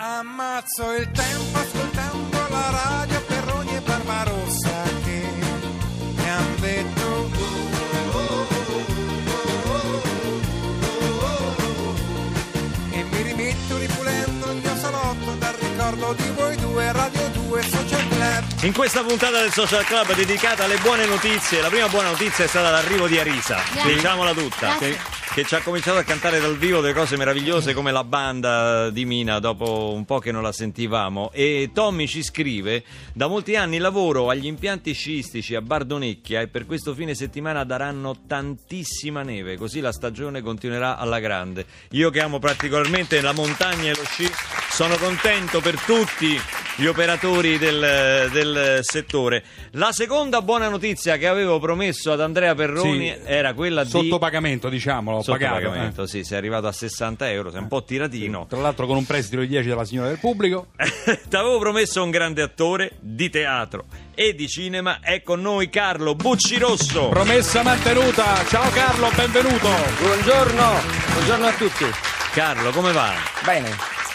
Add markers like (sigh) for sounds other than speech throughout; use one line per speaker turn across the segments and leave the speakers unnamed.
Ammazzo il tempo ascoltando la radio Perroni e Barbarossa che mi han detto. E mi rimetto ripulendo il mio salotto dal ricordo di voi due Radio 2 Social Club.
In questa puntata del Social Club dedicata alle buone notizie, la prima buona notizia è stata l'arrivo di Arisa, diciamola tutta,
Grazie.
Che, ci ha cominciato a cantare dal vivo delle cose meravigliose come la banda di Mina dopo un po' che non la sentivamo e Tommy ci scrive da molti anni lavoro agli impianti sciistici a Bardonecchia e per questo fine settimana daranno tantissima neve, così la stagione continuerà alla grande. Io che amo particolarmente la montagna e lo sci sono contento per tutti gli operatori del, del settore. La seconda buona notizia che avevo promesso ad Andrea Perroni
Sì,
era quella di
Sotto pagamento, diciamo, l'ho
Sotto
pagato.
pagamento, sì, sei arrivato a 60 euro, sei un po' tiratino.
eh. Tra l'altro con un prestito di 10 della signora del pubblico. (laughs)
Ti avevo promesso un grande attore di teatro e di cinema. È con noi Carlo Buccirosso.
Promessa mantenuta. Ciao Carlo, benvenuto.
Buongiorno, buongiorno a tutti.
Carlo, come va?
Bene,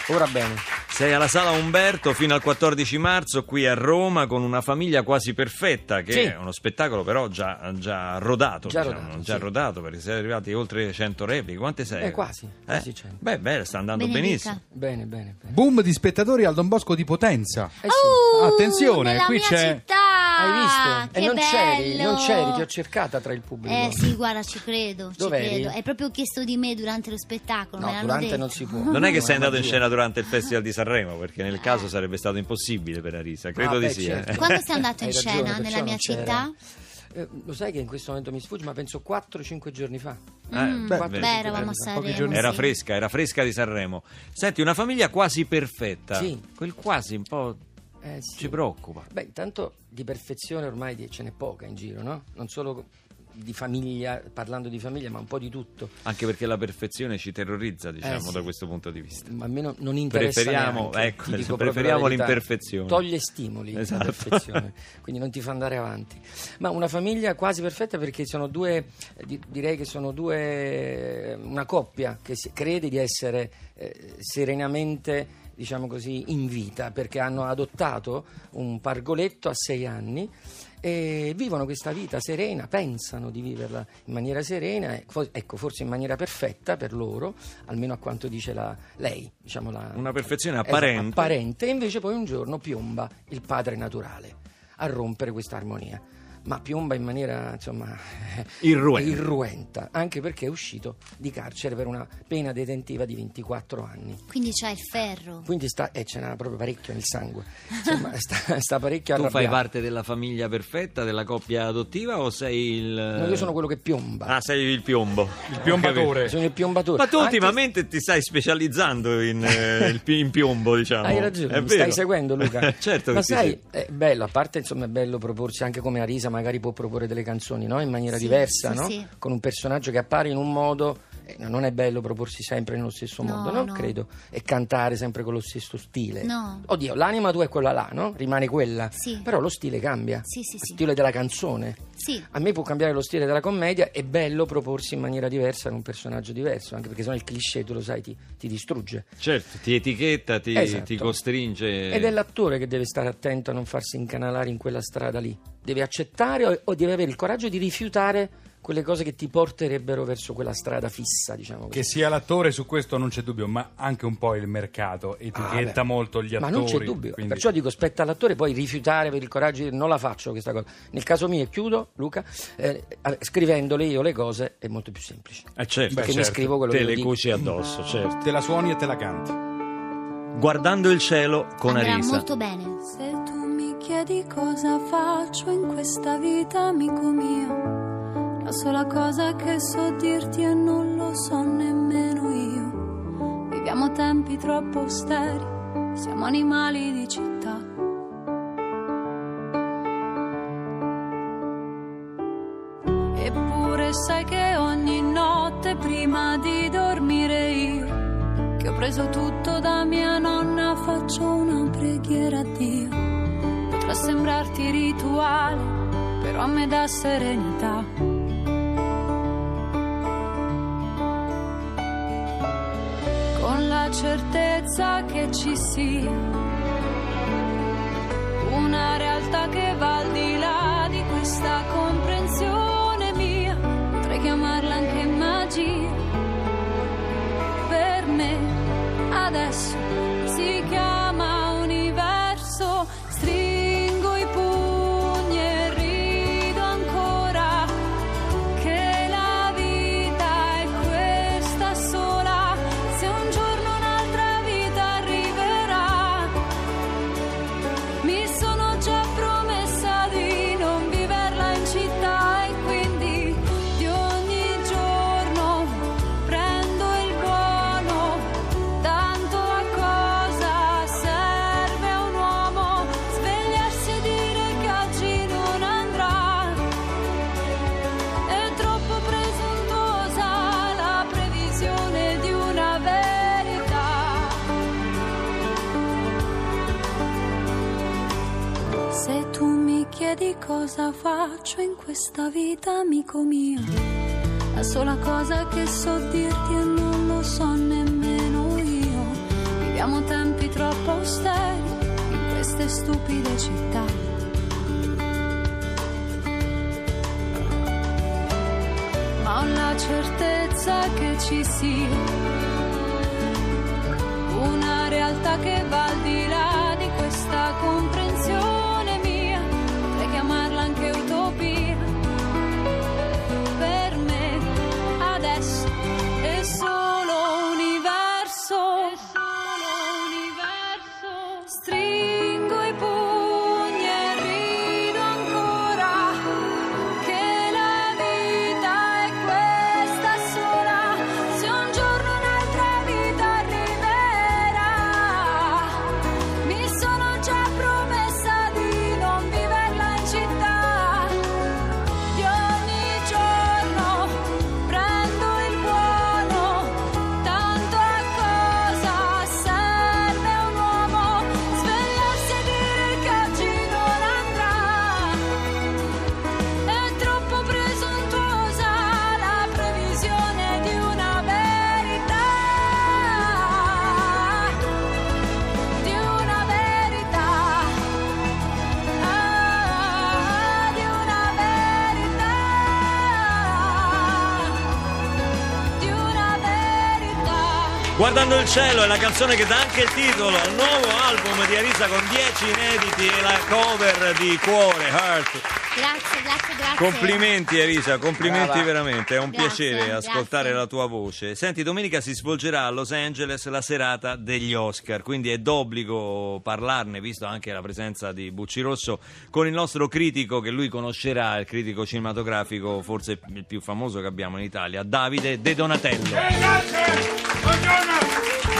ora bene.
Sei alla Sala Umberto fino al 14 marzo qui a Roma con una famiglia quasi perfetta, che
Sì.
è uno spettacolo però già, già rodato,
Già
diciamo,
rodato,
già
sì.
rodato perché sei arrivati oltre 100 repliche. Quante sei?
Eh, quasi, quasi 100.
Beh, beh, sta andando
Benedica.
benissimo.
Bene, bene, bene.
Boom di spettatori al Don Bosco di Potenza.
Eh sì.
Uh,
Attenzione,
nella
qui
mia
c'è-
città.
Hai visto?
Che
e non c'eri,
bello.
non c'eri, ti ho cercata tra il pubblico.
Eh sì, guarda, ci credo, ci
Dov'eri?
credo. Hai proprio chiesto di me durante lo spettacolo. me
No,
l'hanno
durante
detto.
non si può.
Non è che sei andato in scena durante il Festival di (laughs) Sanremo, perché nel caso sarebbe stato impossibile per Arisa. Credo
Ah,
di
beh,
sì.
certo.
eh.
Quando sei andato (laughs) in
Hai ragione,
scena
perciò
nella
non
mia
c'era.
città?
Eh, lo sai che in questo momento mi sfugge, ma penso 4-5 giorni fa.
Eh,
Mm,
beh,
beh,
beh,
eravamo a Sanremo.
giorni
Era
sì.
fresca, era fresca di Sanremo. Senti, una famiglia quasi perfetta.
Sì.
Quel quasi un po'
Eh, sì.
ci preoccupa.
Beh, intanto di perfezione ormai ce n'è poca in giro, no? Non solo di famiglia, parlando di famiglia, ma un po' di tutto.
Anche perché la perfezione ci terrorizza, diciamo,
Eh, sì.
da questo punto di vista.
Ma almeno non interessa
Preferiamo-
neanche,
ecco, preferiamo l'imperfezione.
Toglie stimoli
Esatto.
la perfezione, (laughs) quindi non ti fa andare avanti. Ma una famiglia quasi perfetta perché sono due, eh, di- direi che sono due, una coppia che crede di essere eh, serenamente diciamo così, in vita perché hanno adottato un pargoletto a sei anni e vivono questa vita serena, pensano di viverla in maniera serena, ecco, forse in maniera perfetta per loro, almeno a quanto dice la, lei. Diciamo la,
Una perfezione apparente.
apparente, e invece poi un giorno piomba il padre naturale a rompere questa armonia. Ma piomba in maniera insomma (laughs)
Irruenta.
irruenta, anche perché è uscito di carcere per una pena detentiva di 24 anni.
Quindi c'è il ferro.
Quindi sta, e ce n'era proprio parecchio nel sangue. Insomma, (laughs) sta, sta parecchio
Tu fai
arrabbiato.
parte della famiglia perfetta, della coppia adottiva o sei il...
No, io sono quello che piomba.
Ah, sei il piombo.
Il piombatore.
Sono il piombatore.
Ma tu
Anche-
ultimamente ti stai specializzando in, (laughs) eh, in piombo, diciamo.
Hai ragione,
È
mi
vero.
stai seguendo Luca.
certo
Ma sai,
seguo.
è bello, a parte insomma è bello proporsi anche come Arisa magari può proporre delle canzoni, no? In maniera
Sì,
diversa,
sì,
no?
sì.
Con un personaggio che appare in un modo eh, non è bello proporsi sempre nello stesso
No,
modo, no?
no.
Credo. E cantare sempre con lo stesso stile.
No.
Oddio, l'anima tua è quella là, no? Rimane quella.
Sì.
Però lo stile cambia.
Sì, sì,
Lo
sì.
stile della canzone.
Sì.
A me può cambiare lo stile della commedia, è bello proporsi in maniera diversa in un personaggio diverso, anche perché sennò il cliché, tu lo sai, ti, ti distrugge.
Certo, ti etichetta, ti,
Esatto.
ti costringe.
Ed è l'attore che deve stare attento a non farsi incanalare in quella strada lì. Deve accettare o, o deve avere il coraggio di rifiutare quelle cose che ti porterebbero verso quella strada fissa, diciamo così.
Che sia l'attore, su questo non c'è dubbio, ma anche un po' il mercato etichetta
Ah, beh.
molto gli attori.
Ma non c'è dubbio,
quindi-
perciò dico spetta all'attore poi rifiutare per il coraggio di dire non la faccio questa cosa. Nel caso mio, chiudo Luca, eh, scrivendole io le cose è molto più semplice.
Eh, certo.
perché mi
certo.
scrivo quello
Te
che
le
io dico.
cuci addosso, certo.
Te la suoni e te la canti.
Guardando il cielo con
Andrà
Arisa.
molto bene.
Se tu chiedi cosa faccio in questa vita, amico mio, la sola cosa che so dirti e non lo so nemmeno io. Viviamo tempi troppo austeri, siamo animali di città. Eppure sai che ogni notte prima di dormire io che ho preso tutto da mia nonna, faccio una preghiera a Dio. Potrà sembrarti rituale, però a me dà serenità. Con la certezza che ci sia una realtà che va questa vita, amico mio, la sola cosa che so dirti e non lo so nemmeno io. Viviamo tempi troppo austeri in queste stupide città. Ma ho la certezza che ci sia una realtà che va al di là di questa comprensione
Guardando il cielo è la canzone che dà anche il titolo al nuovo album di Arisa con 10 inediti e la cover di Cuore, Heart.
Grazie, grazie, grazie.
Complimenti Arisa, complimenti
Brava.
veramente, è un
Grazie,
piacere ascoltare la tua voce. Senti, domenica si svolgerà a Los Angeles la serata degli Oscar, quindi è d'obbligo parlarne, visto anche la presenza di Bucci Rosso, con il nostro critico che lui conoscerà, il critico cinematografico forse il più famoso che abbiamo in Italia, Davide De Donatello.
Grazie! Buongiorno!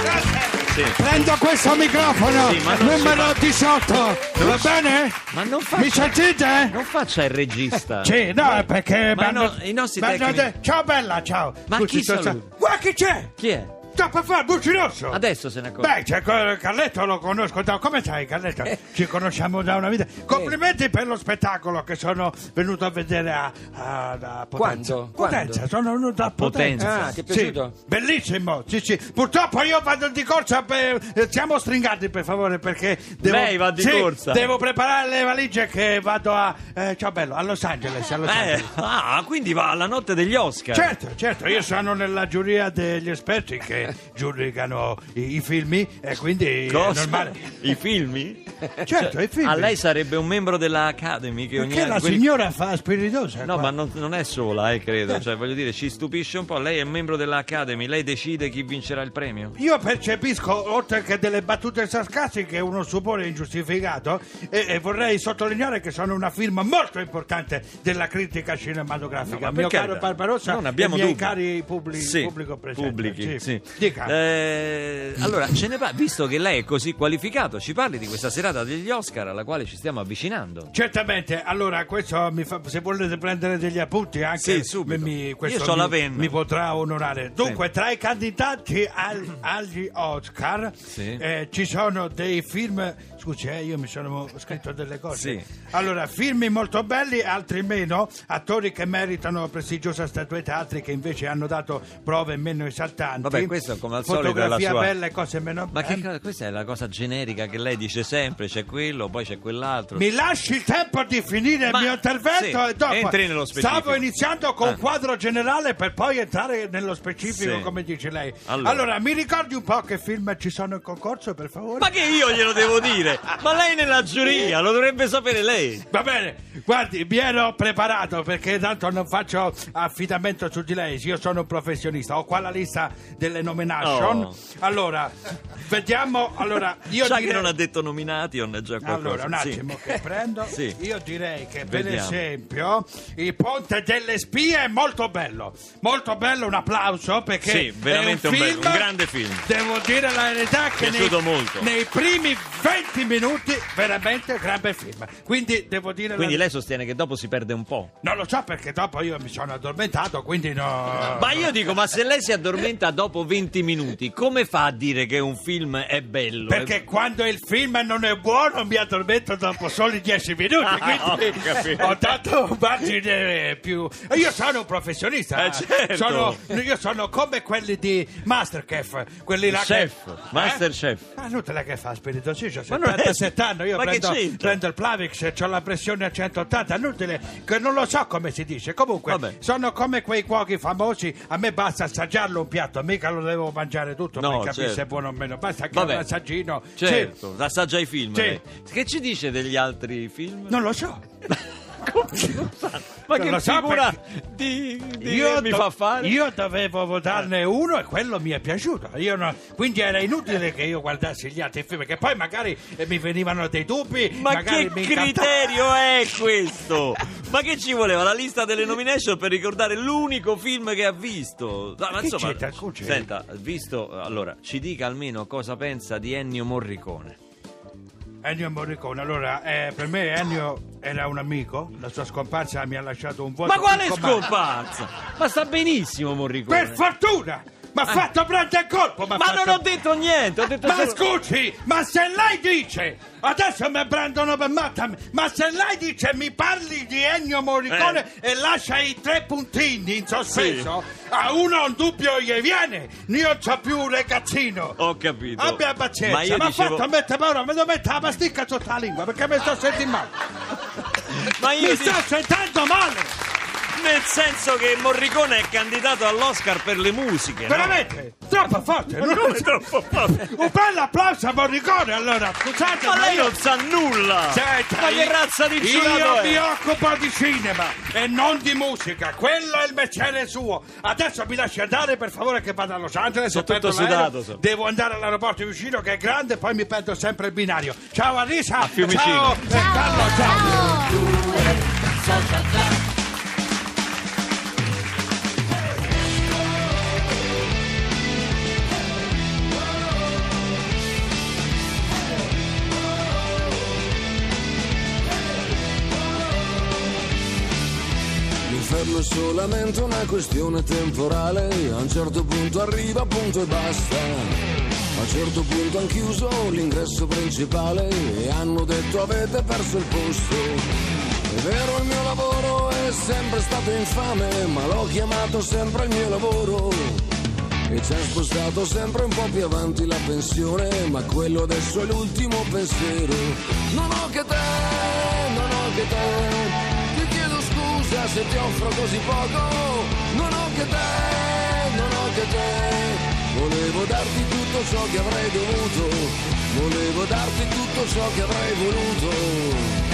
Grazie!
Sì.
Prendo questo microfono,
Sì, non
numero
fa-
18, va bene?
Ma non
Mi
faccia,
sentite?
non faccia il regista.
Sì, no, è perché...
Ma
m'hanno-
no, i nostri tecnici-
Ciao bella, ciao!
Ma
Tutti
chi saluta?
Guarda chi c'è!
Chi è?
Per fare Bucci Rosso!
Adesso se ne accorge.
Beh, c'è Carletto lo conosco da... Come stai Carletto? Ci conosciamo da una vita. Complimenti per lo spettacolo che sono venuto a vedere a, a, a Potenza.
Quando?
Potenza,
Quando?
sono venuto a Potenza.
Potenza.
Ah, ti è
Sì,
piaciuto?
bellissimo, sì, sì. Purtroppo io vado di corsa, per... eh, siamo stringati per favore perché devo...
Lei va di
Sì,
corsa?
Devo preparare le valigie che vado a... eh, ciao bello, a Los Angeles. A Los
Eh,
Angeles.
ah, quindi va alla notte degli Oscar.
Certo, certo, io sono nella giuria degli esperti che (laughs) giudicano i, i film e quindi è
Cosa?
normale.
I filmi?
Certo, i film.
A lei sarebbe un membro della Academy che ogni
Perché
anno...
la
quelli-
signora fa spiritosa?
No,
qua.
ma non, non è sola, eh, credo. Cioè, voglio dire, ci stupisce un po'. Lei è membro della Academy, lei decide chi vincerà il premio.
Io percepisco, oltre che delle battute sarcastiche, uno stupore ingiustificato e, e vorrei sottolineare che sono una firma molto importante della critica cinematografica.
No, ma
Mio caro Barbarossa
non abbiamo
e i miei
dubbi.
cari pubblici,
Sì,
pubblico presente.
pubblici, sì.
Dica.
Eh, allora, ce ne va, visto che lei è così qualificato, ci parli di questa serata degli Oscar alla quale ci stiamo avvicinando.
Certamente, allora questo mi fa, se volete prendere degli appunti anche
Sì, subito.
mi, questo
Io c'ho
mi,
la penna.
mi potrà onorare. Dunque, tra i candidati al- agli Oscar
Sì.
eh, ci sono dei film. Scusi, eh, io mi sono scritto delle cose.
Sì.
Allora, film molto belli, altri meno, attori che meritano prestigiosa statuetta, altri che invece hanno dato prove meno esaltanti.
Vabbè, questo come al solito è la
Fotografia
sua...
bella e cose meno
Ma che
belle.
cosa- questa è la cosa generica che lei dice sempre, c'è quello, poi c'è quell'altro.
Mi lasci il tempo di finire
Ma-
il mio intervento
sì,
e dopo
entri nello specifico.
stavo iniziando con
Ah.
un quadro generale per poi entrare nello specifico
Sì.
come dice lei.
Allora.
Allora. mi ricordi un po' che film ci sono in concorso per favore?
Ma che io glielo devo dire? Ma lei nella giuria, lo dovrebbe sapere lei.
Va bene, guardi, mi ero preparato perché tanto non faccio affidamento su di lei, io sono un professionista, ho qua la lista delle nomination.
Oh.
Allora, vediamo, allora io
Sa
direi...
che non ha detto nominati, non è già qualcosa.
Allora, un
Sì.
attimo che prendo. (laughs)
Sì.
Io direi che per
Vediamo.
esempio il Ponte delle Spie è molto bello. Molto bello, un applauso perché
Sì, veramente
è
un
un, film,
un grande film.
Devo dire la verità che nei,
Piaciuto molto.
nei primi 20 minuti veramente gran bel film. Quindi devo dire
Quindi
la
lei sostiene che dopo si perde un po'.
Non lo so perché dopo io mi sono addormentato, quindi no.
Ma io dico, ma se lei si addormenta dopo 20 minuti, come fa a dire che un film è bello?
Perché quando il film non è buono mi addormento dopo soli 10 minuti,
Ah,
quindi
ho capito.
ho dato un margine più... Io sono un professionista,
Eh, certo.
sono, io sono come quelli di Masterchef, quelli là
Chef,
che...
Masterchef.
Eh? Ah, non te la che fa spirito, sì, ho
Ma non
77 anni, io prendo, prendo il Plavix e ho la pressione a 180, inutile, che non lo so come si dice, comunque
Vabbè.
sono come quei cuochi famosi, a me basta assaggiarlo un piatto, mica lo devo mangiare tutto
No,
per capire
certo.
se è buono o meno, basta che
Vabbè.
un assaggino... Sì.
Certo, assaggia i film.
Sì.
Che ci dice degli altri film?
Non lo so. (laughs)
Ma che
so
figura
perché-
di, di
Io,
mi
do-
fa fare?
io dovevo votarne uno e quello mi è piaciuto. Io no- quindi era inutile che io guardassi gli altri film, perché poi magari eh, mi venivano dei dubbi.
Ma che criterio è (laughs) questo? Ma che ci voleva la lista delle nomination per ricordare l'unico film che ha visto? No, ma
Che
insomma,
c'entra, scusi?
senta, visto, allora, ci dica almeno cosa pensa di Ennio Morricone.
Ennio Morricone, allora eh, per me Ennio era un amico, la sua scomparsa mi ha lasciato un vuoto.
Ma quale scomparsa? Ma sta benissimo Morricone.
Per fortuna! Mi ha fatto prendere colpo! m'ha
ma
fatto-
non ho detto niente, ho detto
Ma
solo...
scusi, ma se lei dice, adesso mi prendono per matta, ma se lei dice mi parli di Ennio Morricone e lascia i tre puntini in sospeso, a uno un dubbio gli viene, io c'ho più un ragazzino.
Ho capito.
Abbia pazienza,
Ma io
mi ha
dicevo...
fatto mettere paura, mi devo mettere la pasticca sotto la lingua perché mi sto sentendo male.
Ma io
Mi
dico-
sto sentendo male,
Nel senso che Morricone è candidato all'Oscar per le musiche, no?
veramente, troppo forte.
Ma non è troppo forte.
Un bel applauso a Morricone allora, scusate.
Ma lei
io-
non sa nulla!
Senta,
ma che
io-
razza di giurato
Io
è?
mi occupo di cinema e non di musica, quello è il mestiere suo. Adesso mi lasci andare per favore che vado a Los Angeles.
Sono
e
tutto sudato, so.
Devo andare all'aeroporto vicino che è grande, poi mi perdo sempre il binario. Ciao Arisa,
A Fiumicino.
ciao, eh, Carlo, ciao.
L'inferno è solamente una questione temporale, a un certo punto arriva, punto e basta. A un certo punto hanno chiuso l'ingresso principale e hanno detto avete perso il posto. È vero il mio lavoro è sempre stato infame, ma l'ho chiamato sempre il mio lavoro. E ci ha spostato sempre un po' più avanti la pensione, ma quello adesso è l'ultimo pensiero. Non ho che te, non ho che te, se ti offro così poco. Non ho che te, non ho che te, volevo darti tutto ciò che avrei dovuto, volevo darti tutto ciò che avrei voluto.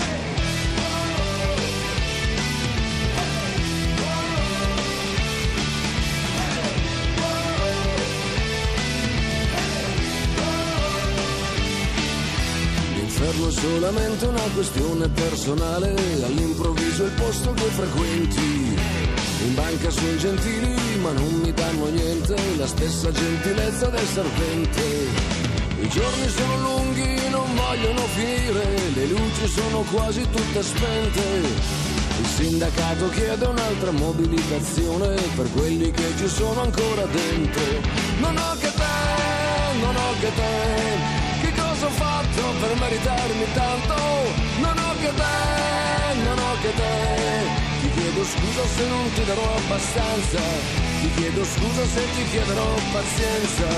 Solamente una questione personale, all'improvviso il posto che frequenti. In banca sono gentili ma non mi danno niente, la stessa gentilezza del serpente. I giorni sono lunghi, non voglio vogliono finire, le luci sono quasi tutte spente. Il sindacato chiede un'altra mobilitazione per quelli che ci sono ancora dentro. Non ho che te, non ho che te, ho fatto per meritarmi tanto? Non ho che te, non ho che te. Ti chiedo scusa se non ti darò abbastanza, ti chiedo scusa se ti chiederò pazienza.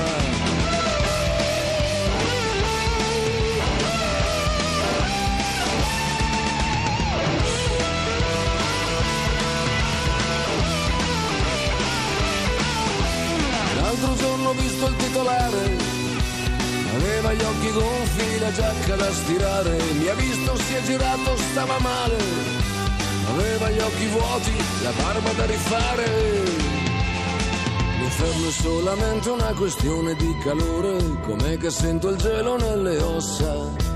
L'altro giorno ho visto il titolare, aveva gli occhi gonfi, la giacca da stirare, mi ha visto, si è girato, stava male, aveva gli occhi vuoti, la barba da rifare. L'inferno è solamente una questione di calore, com'è che sento il gelo nelle ossa.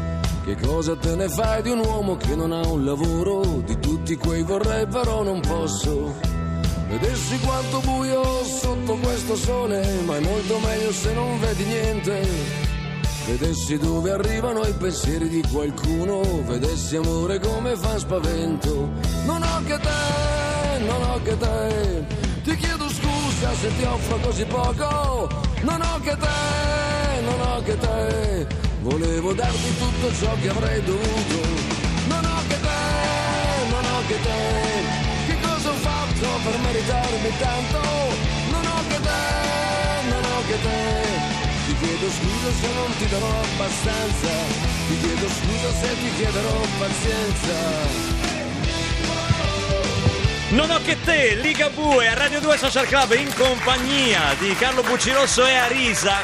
Che cosa te ne fai di un uomo che non ha un lavoro? Di tutti quei vorrei però non posso. Vedessi quanto buio sotto questo sole, ma è molto meglio se non vedi niente. Vedessi dove arrivano i pensieri di qualcuno, vedessi amore come fa spavento. Non ho che te, non ho che te, ti chiedo scusa se ti offro così poco. Non ho che te, non ho che te, volevo darti tutto ciò che avrei dovuto. Non ho che te, non ho che te che cosa ho fatto per meritarmi tanto? Non ho che te, non ho che te. Ti chiedo scusa se non ti darò abbastanza. Ti chiedo scusa se ti chiederò pazienza.
Non ho che te, Ligabue a Radio 2 Social Club in compagnia di Carlo Buccirosso e Arisa.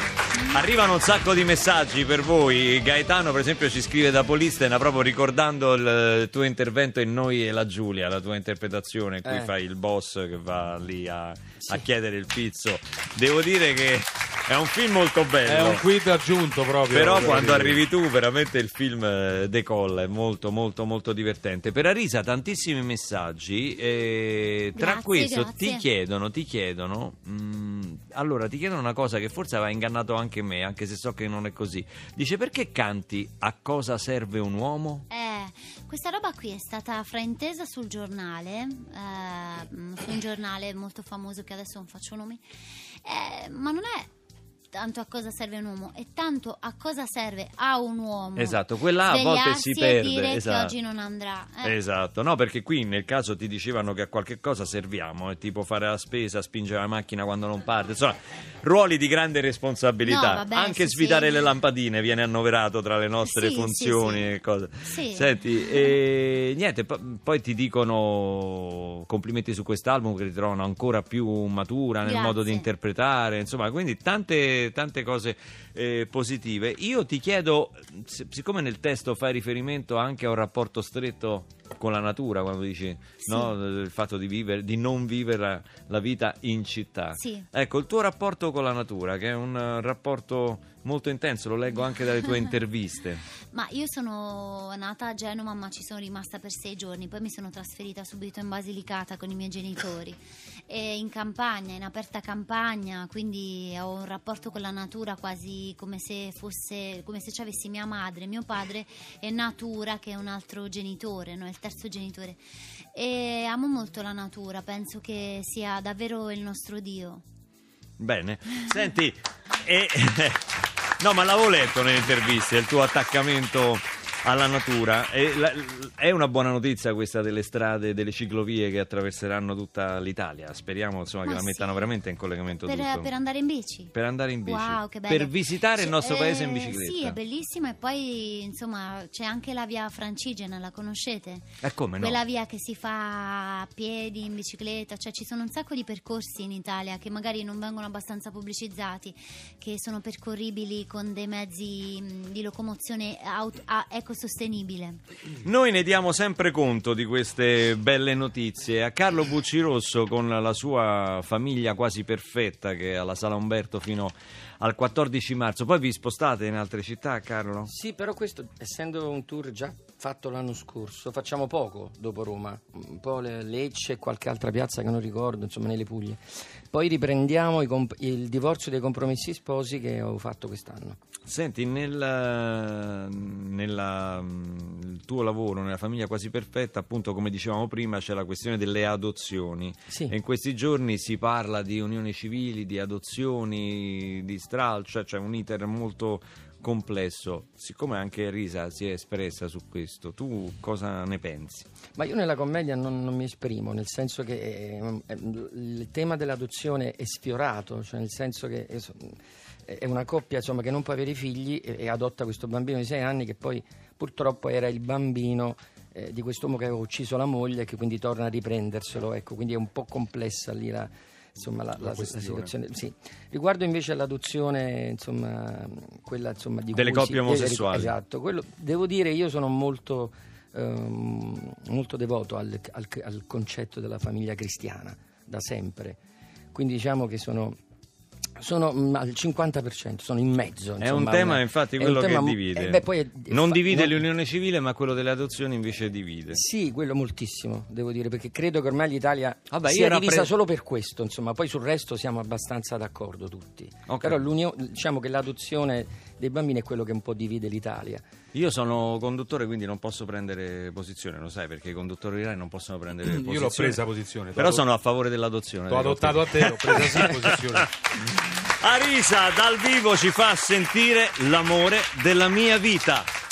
Arrivano un sacco di messaggi per voi. Gaetano, per esempio, ci scrive da Polistena proprio ricordando il tuo intervento in Noi e la Giulia, la tua interpretazione. Qui
Eh.
fai il boss che va lì a, a chiedere il pizzo. Devo dire che è un film molto bello.
È un quid aggiunto proprio.
Però quando
dire.
arrivi tu veramente il film eh, decolla, è molto molto molto divertente. Per Arisa tantissimi messaggi, e tra
Grazie,
questo
grazie.
ti chiedono, ti chiedono, mm, allora ti chiedono una cosa che forse aveva ingannato anche me, anche se so che non è così. Dice perché canti A cosa serve un uomo?
Eh, questa roba qui è stata fraintesa sul giornale, eh, mm, su un giornale molto famoso che adesso non faccio nomi, eh, ma non è tanto a cosa serve un uomo, è tanto a cosa serve a un uomo.
Esatto, quella a volte si perde,
e dire
esatto.
che oggi non andrà. eh.
Esatto, no, perché qui nel caso ti dicevano che a qualche cosa serviamo, è tipo fare la spesa, spingere la macchina quando non parte, insomma, ruoli di grande responsabilità.
No, vabbè,
Anche
sì,
svitare
sì.
le lampadine viene annoverato tra le nostre
Sì,
funzioni e cose.
Sì.
Senti, e niente, po- poi ti dicono complimenti su quest'album che ti trovano ancora più matura nel
Grazie.
modo di interpretare, insomma, quindi tante, tante cose eh, positive. Io ti chiedo, si- siccome nel testo fai riferimento anche a un rapporto stretto con la natura, quando dici no, il fatto di, vivere, di non vivere la, vita in città.
Sì.
Ecco, il tuo rapporto con la natura, che è un rapporto molto intenso, lo leggo anche dalle tue (laughs) interviste.
Ma io sono nata a Genova, ma ci sono rimasta per sei giorni. Poi mi sono trasferita subito in Basilicata con i miei genitori. E in campagna, in aperta campagna, quindi ho un rapporto con la natura quasi come se fosse come se ci avessi mia madre. Mio padre è natura, che è un altro genitore, no? il terzo genitore. E amo molto la natura, penso che sia davvero il nostro Dio.
Bene, senti, e, (laughs) no, ma l'avevo letto nelle interviste, il tuo attaccamento alla natura. La- è una buona notizia questa delle strade, delle ciclovie che attraverseranno tutta l'Italia. Speriamo insomma, che
Ma
la
sì.
mettano veramente in collegamento
Per,
tutto.
per andare in bici?
Per andare in bici.
Wow, che bello.
Per visitare il
C'è-
nostro paese in
eh,
bicicletta.
Sì, è bellissima e poi insomma c'è anche la via Francigena, la conoscete?
E come no?
Quella via che si fa a piedi, in bicicletta, cioè ci sono un sacco di percorsi in Italia che magari non vengono abbastanza pubblicizzati, che sono percorribili con dei mezzi di locomozione aut- a- ecosostenibile.
Noi ne diamo sempre conto di queste belle notizie. A Carlo Buccirosso, con la sua famiglia quasi perfetta, che è alla Sala Umberto fino al 14 marzo. Poi vi spostate in altre città, Carlo?
Sì, però questo, essendo un tour già fatto l'anno scorso, facciamo poco dopo Roma, un po' le- Lecce e qualche altra piazza che non ricordo, insomma nelle Puglie. Poi riprendiamo comp- il divorzio dei compromessi sposi che ho fatto quest'anno.
Senti, nel, nella, tuo lavoro, nella famiglia quasi perfetta, appunto come dicevamo prima, c'è la questione delle adozioni.
Sì.
E in questi giorni si parla di unioni civili, di adozioni, di stralcio, cioè c'è un iter molto complesso. Siccome anche Risa si è espressa su questo, tu cosa ne pensi?
Ma io nella commedia non, non mi esprimo, nel senso che eh, il tema dell'adozione è sfiorato, cioè nel senso che eh, è una coppia insomma, che non può avere figli e, e adotta questo bambino di sei anni che poi purtroppo era il bambino eh, di quest'uomo che aveva ucciso la moglie e che quindi torna a riprenderselo. Ecco, quindi è un po' complessa lì la, insomma, la, la- la situazione. Sì. Riguardo invece all'adozione, insomma, quella insomma, di
Delle coppie
si-
omosessuali.
Esatto, quello, devo dire io sono molto, ehm, molto devoto al, al- al concetto della famiglia cristiana, da sempre. Quindi diciamo che sono, sono mm, al 50%, sono in mezzo.
È un
insomma,
tema,
una-
infatti, quello che
tema
divide.
eh, beh, poi
non
fa-
divide
no-
l'unione civile, ma quello delle adozioni invece divide.
Sì, quello moltissimo, devo dire, perché credo che ormai l'Italia
Vabbè,
sia divisa
pre-
solo per questo, insomma, poi sul resto siamo abbastanza d'accordo tutti.
Ok.
Però diciamo che l'adozione dei bambini è quello che un po' divide l'Italia.
Io sono conduttore, quindi non posso prendere posizione, lo sai, perché i conduttori Rai non possono prendere posizione. (clears throat)
Io l'ho presa posizione.
Però sono a favore dell'adozione. Delle
adottato a te, l'ho presa sì (laughs) posizione.
Arisa dal vivo ci fa sentire l'amore della mia vita.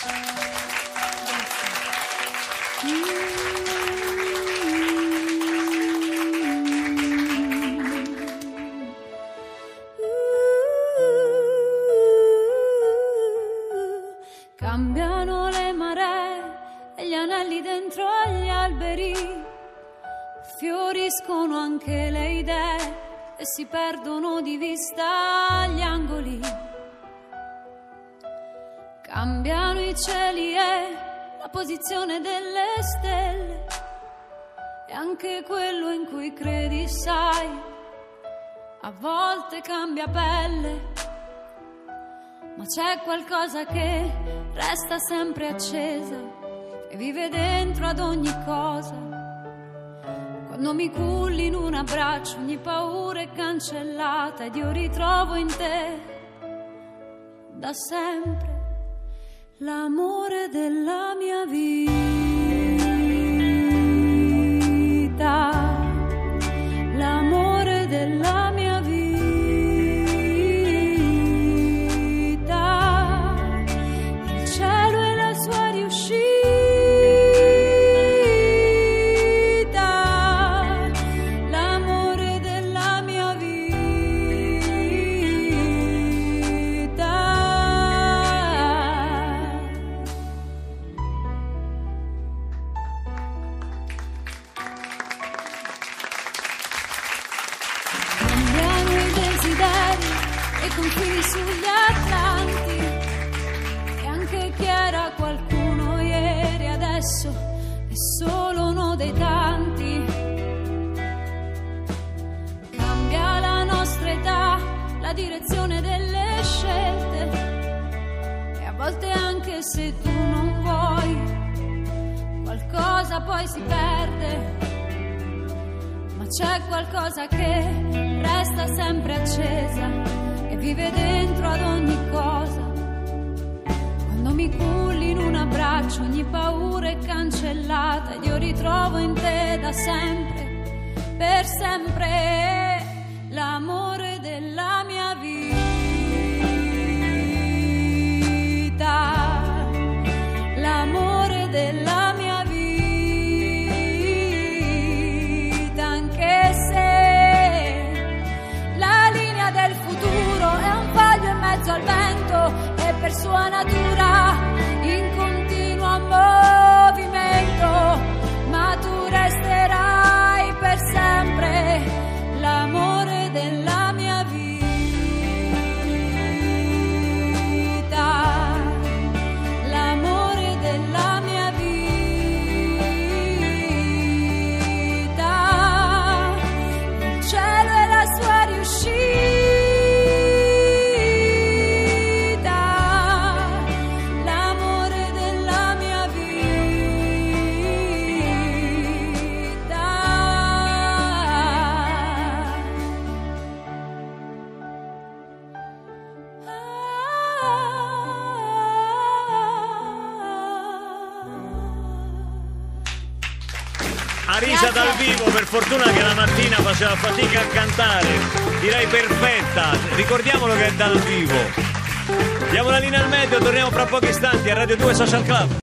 Perdono di vista gli angoli. Cambiano i cieli e la posizione delle stelle e anche quello in cui credi sai, a volte cambia pelle ma c'è qualcosa che resta sempre accesa e vive dentro ad ogni cosa. Quando mi culli in un abbraccio, ogni paura è cancellata ed io ritrovo in te da sempre l'amore della mia vita, l'amore della mia vita, mi culli in un abbraccio, ogni paura è cancellata ed io ritrovo in te da sempre, per sempre, l'amore della sua natura
fatica a cantare. Direi perfetta. Ricordiamolo che è dal vivo. Diamo la linea al medio, torniamo fra pochi istanti a Radio 2 Social Club.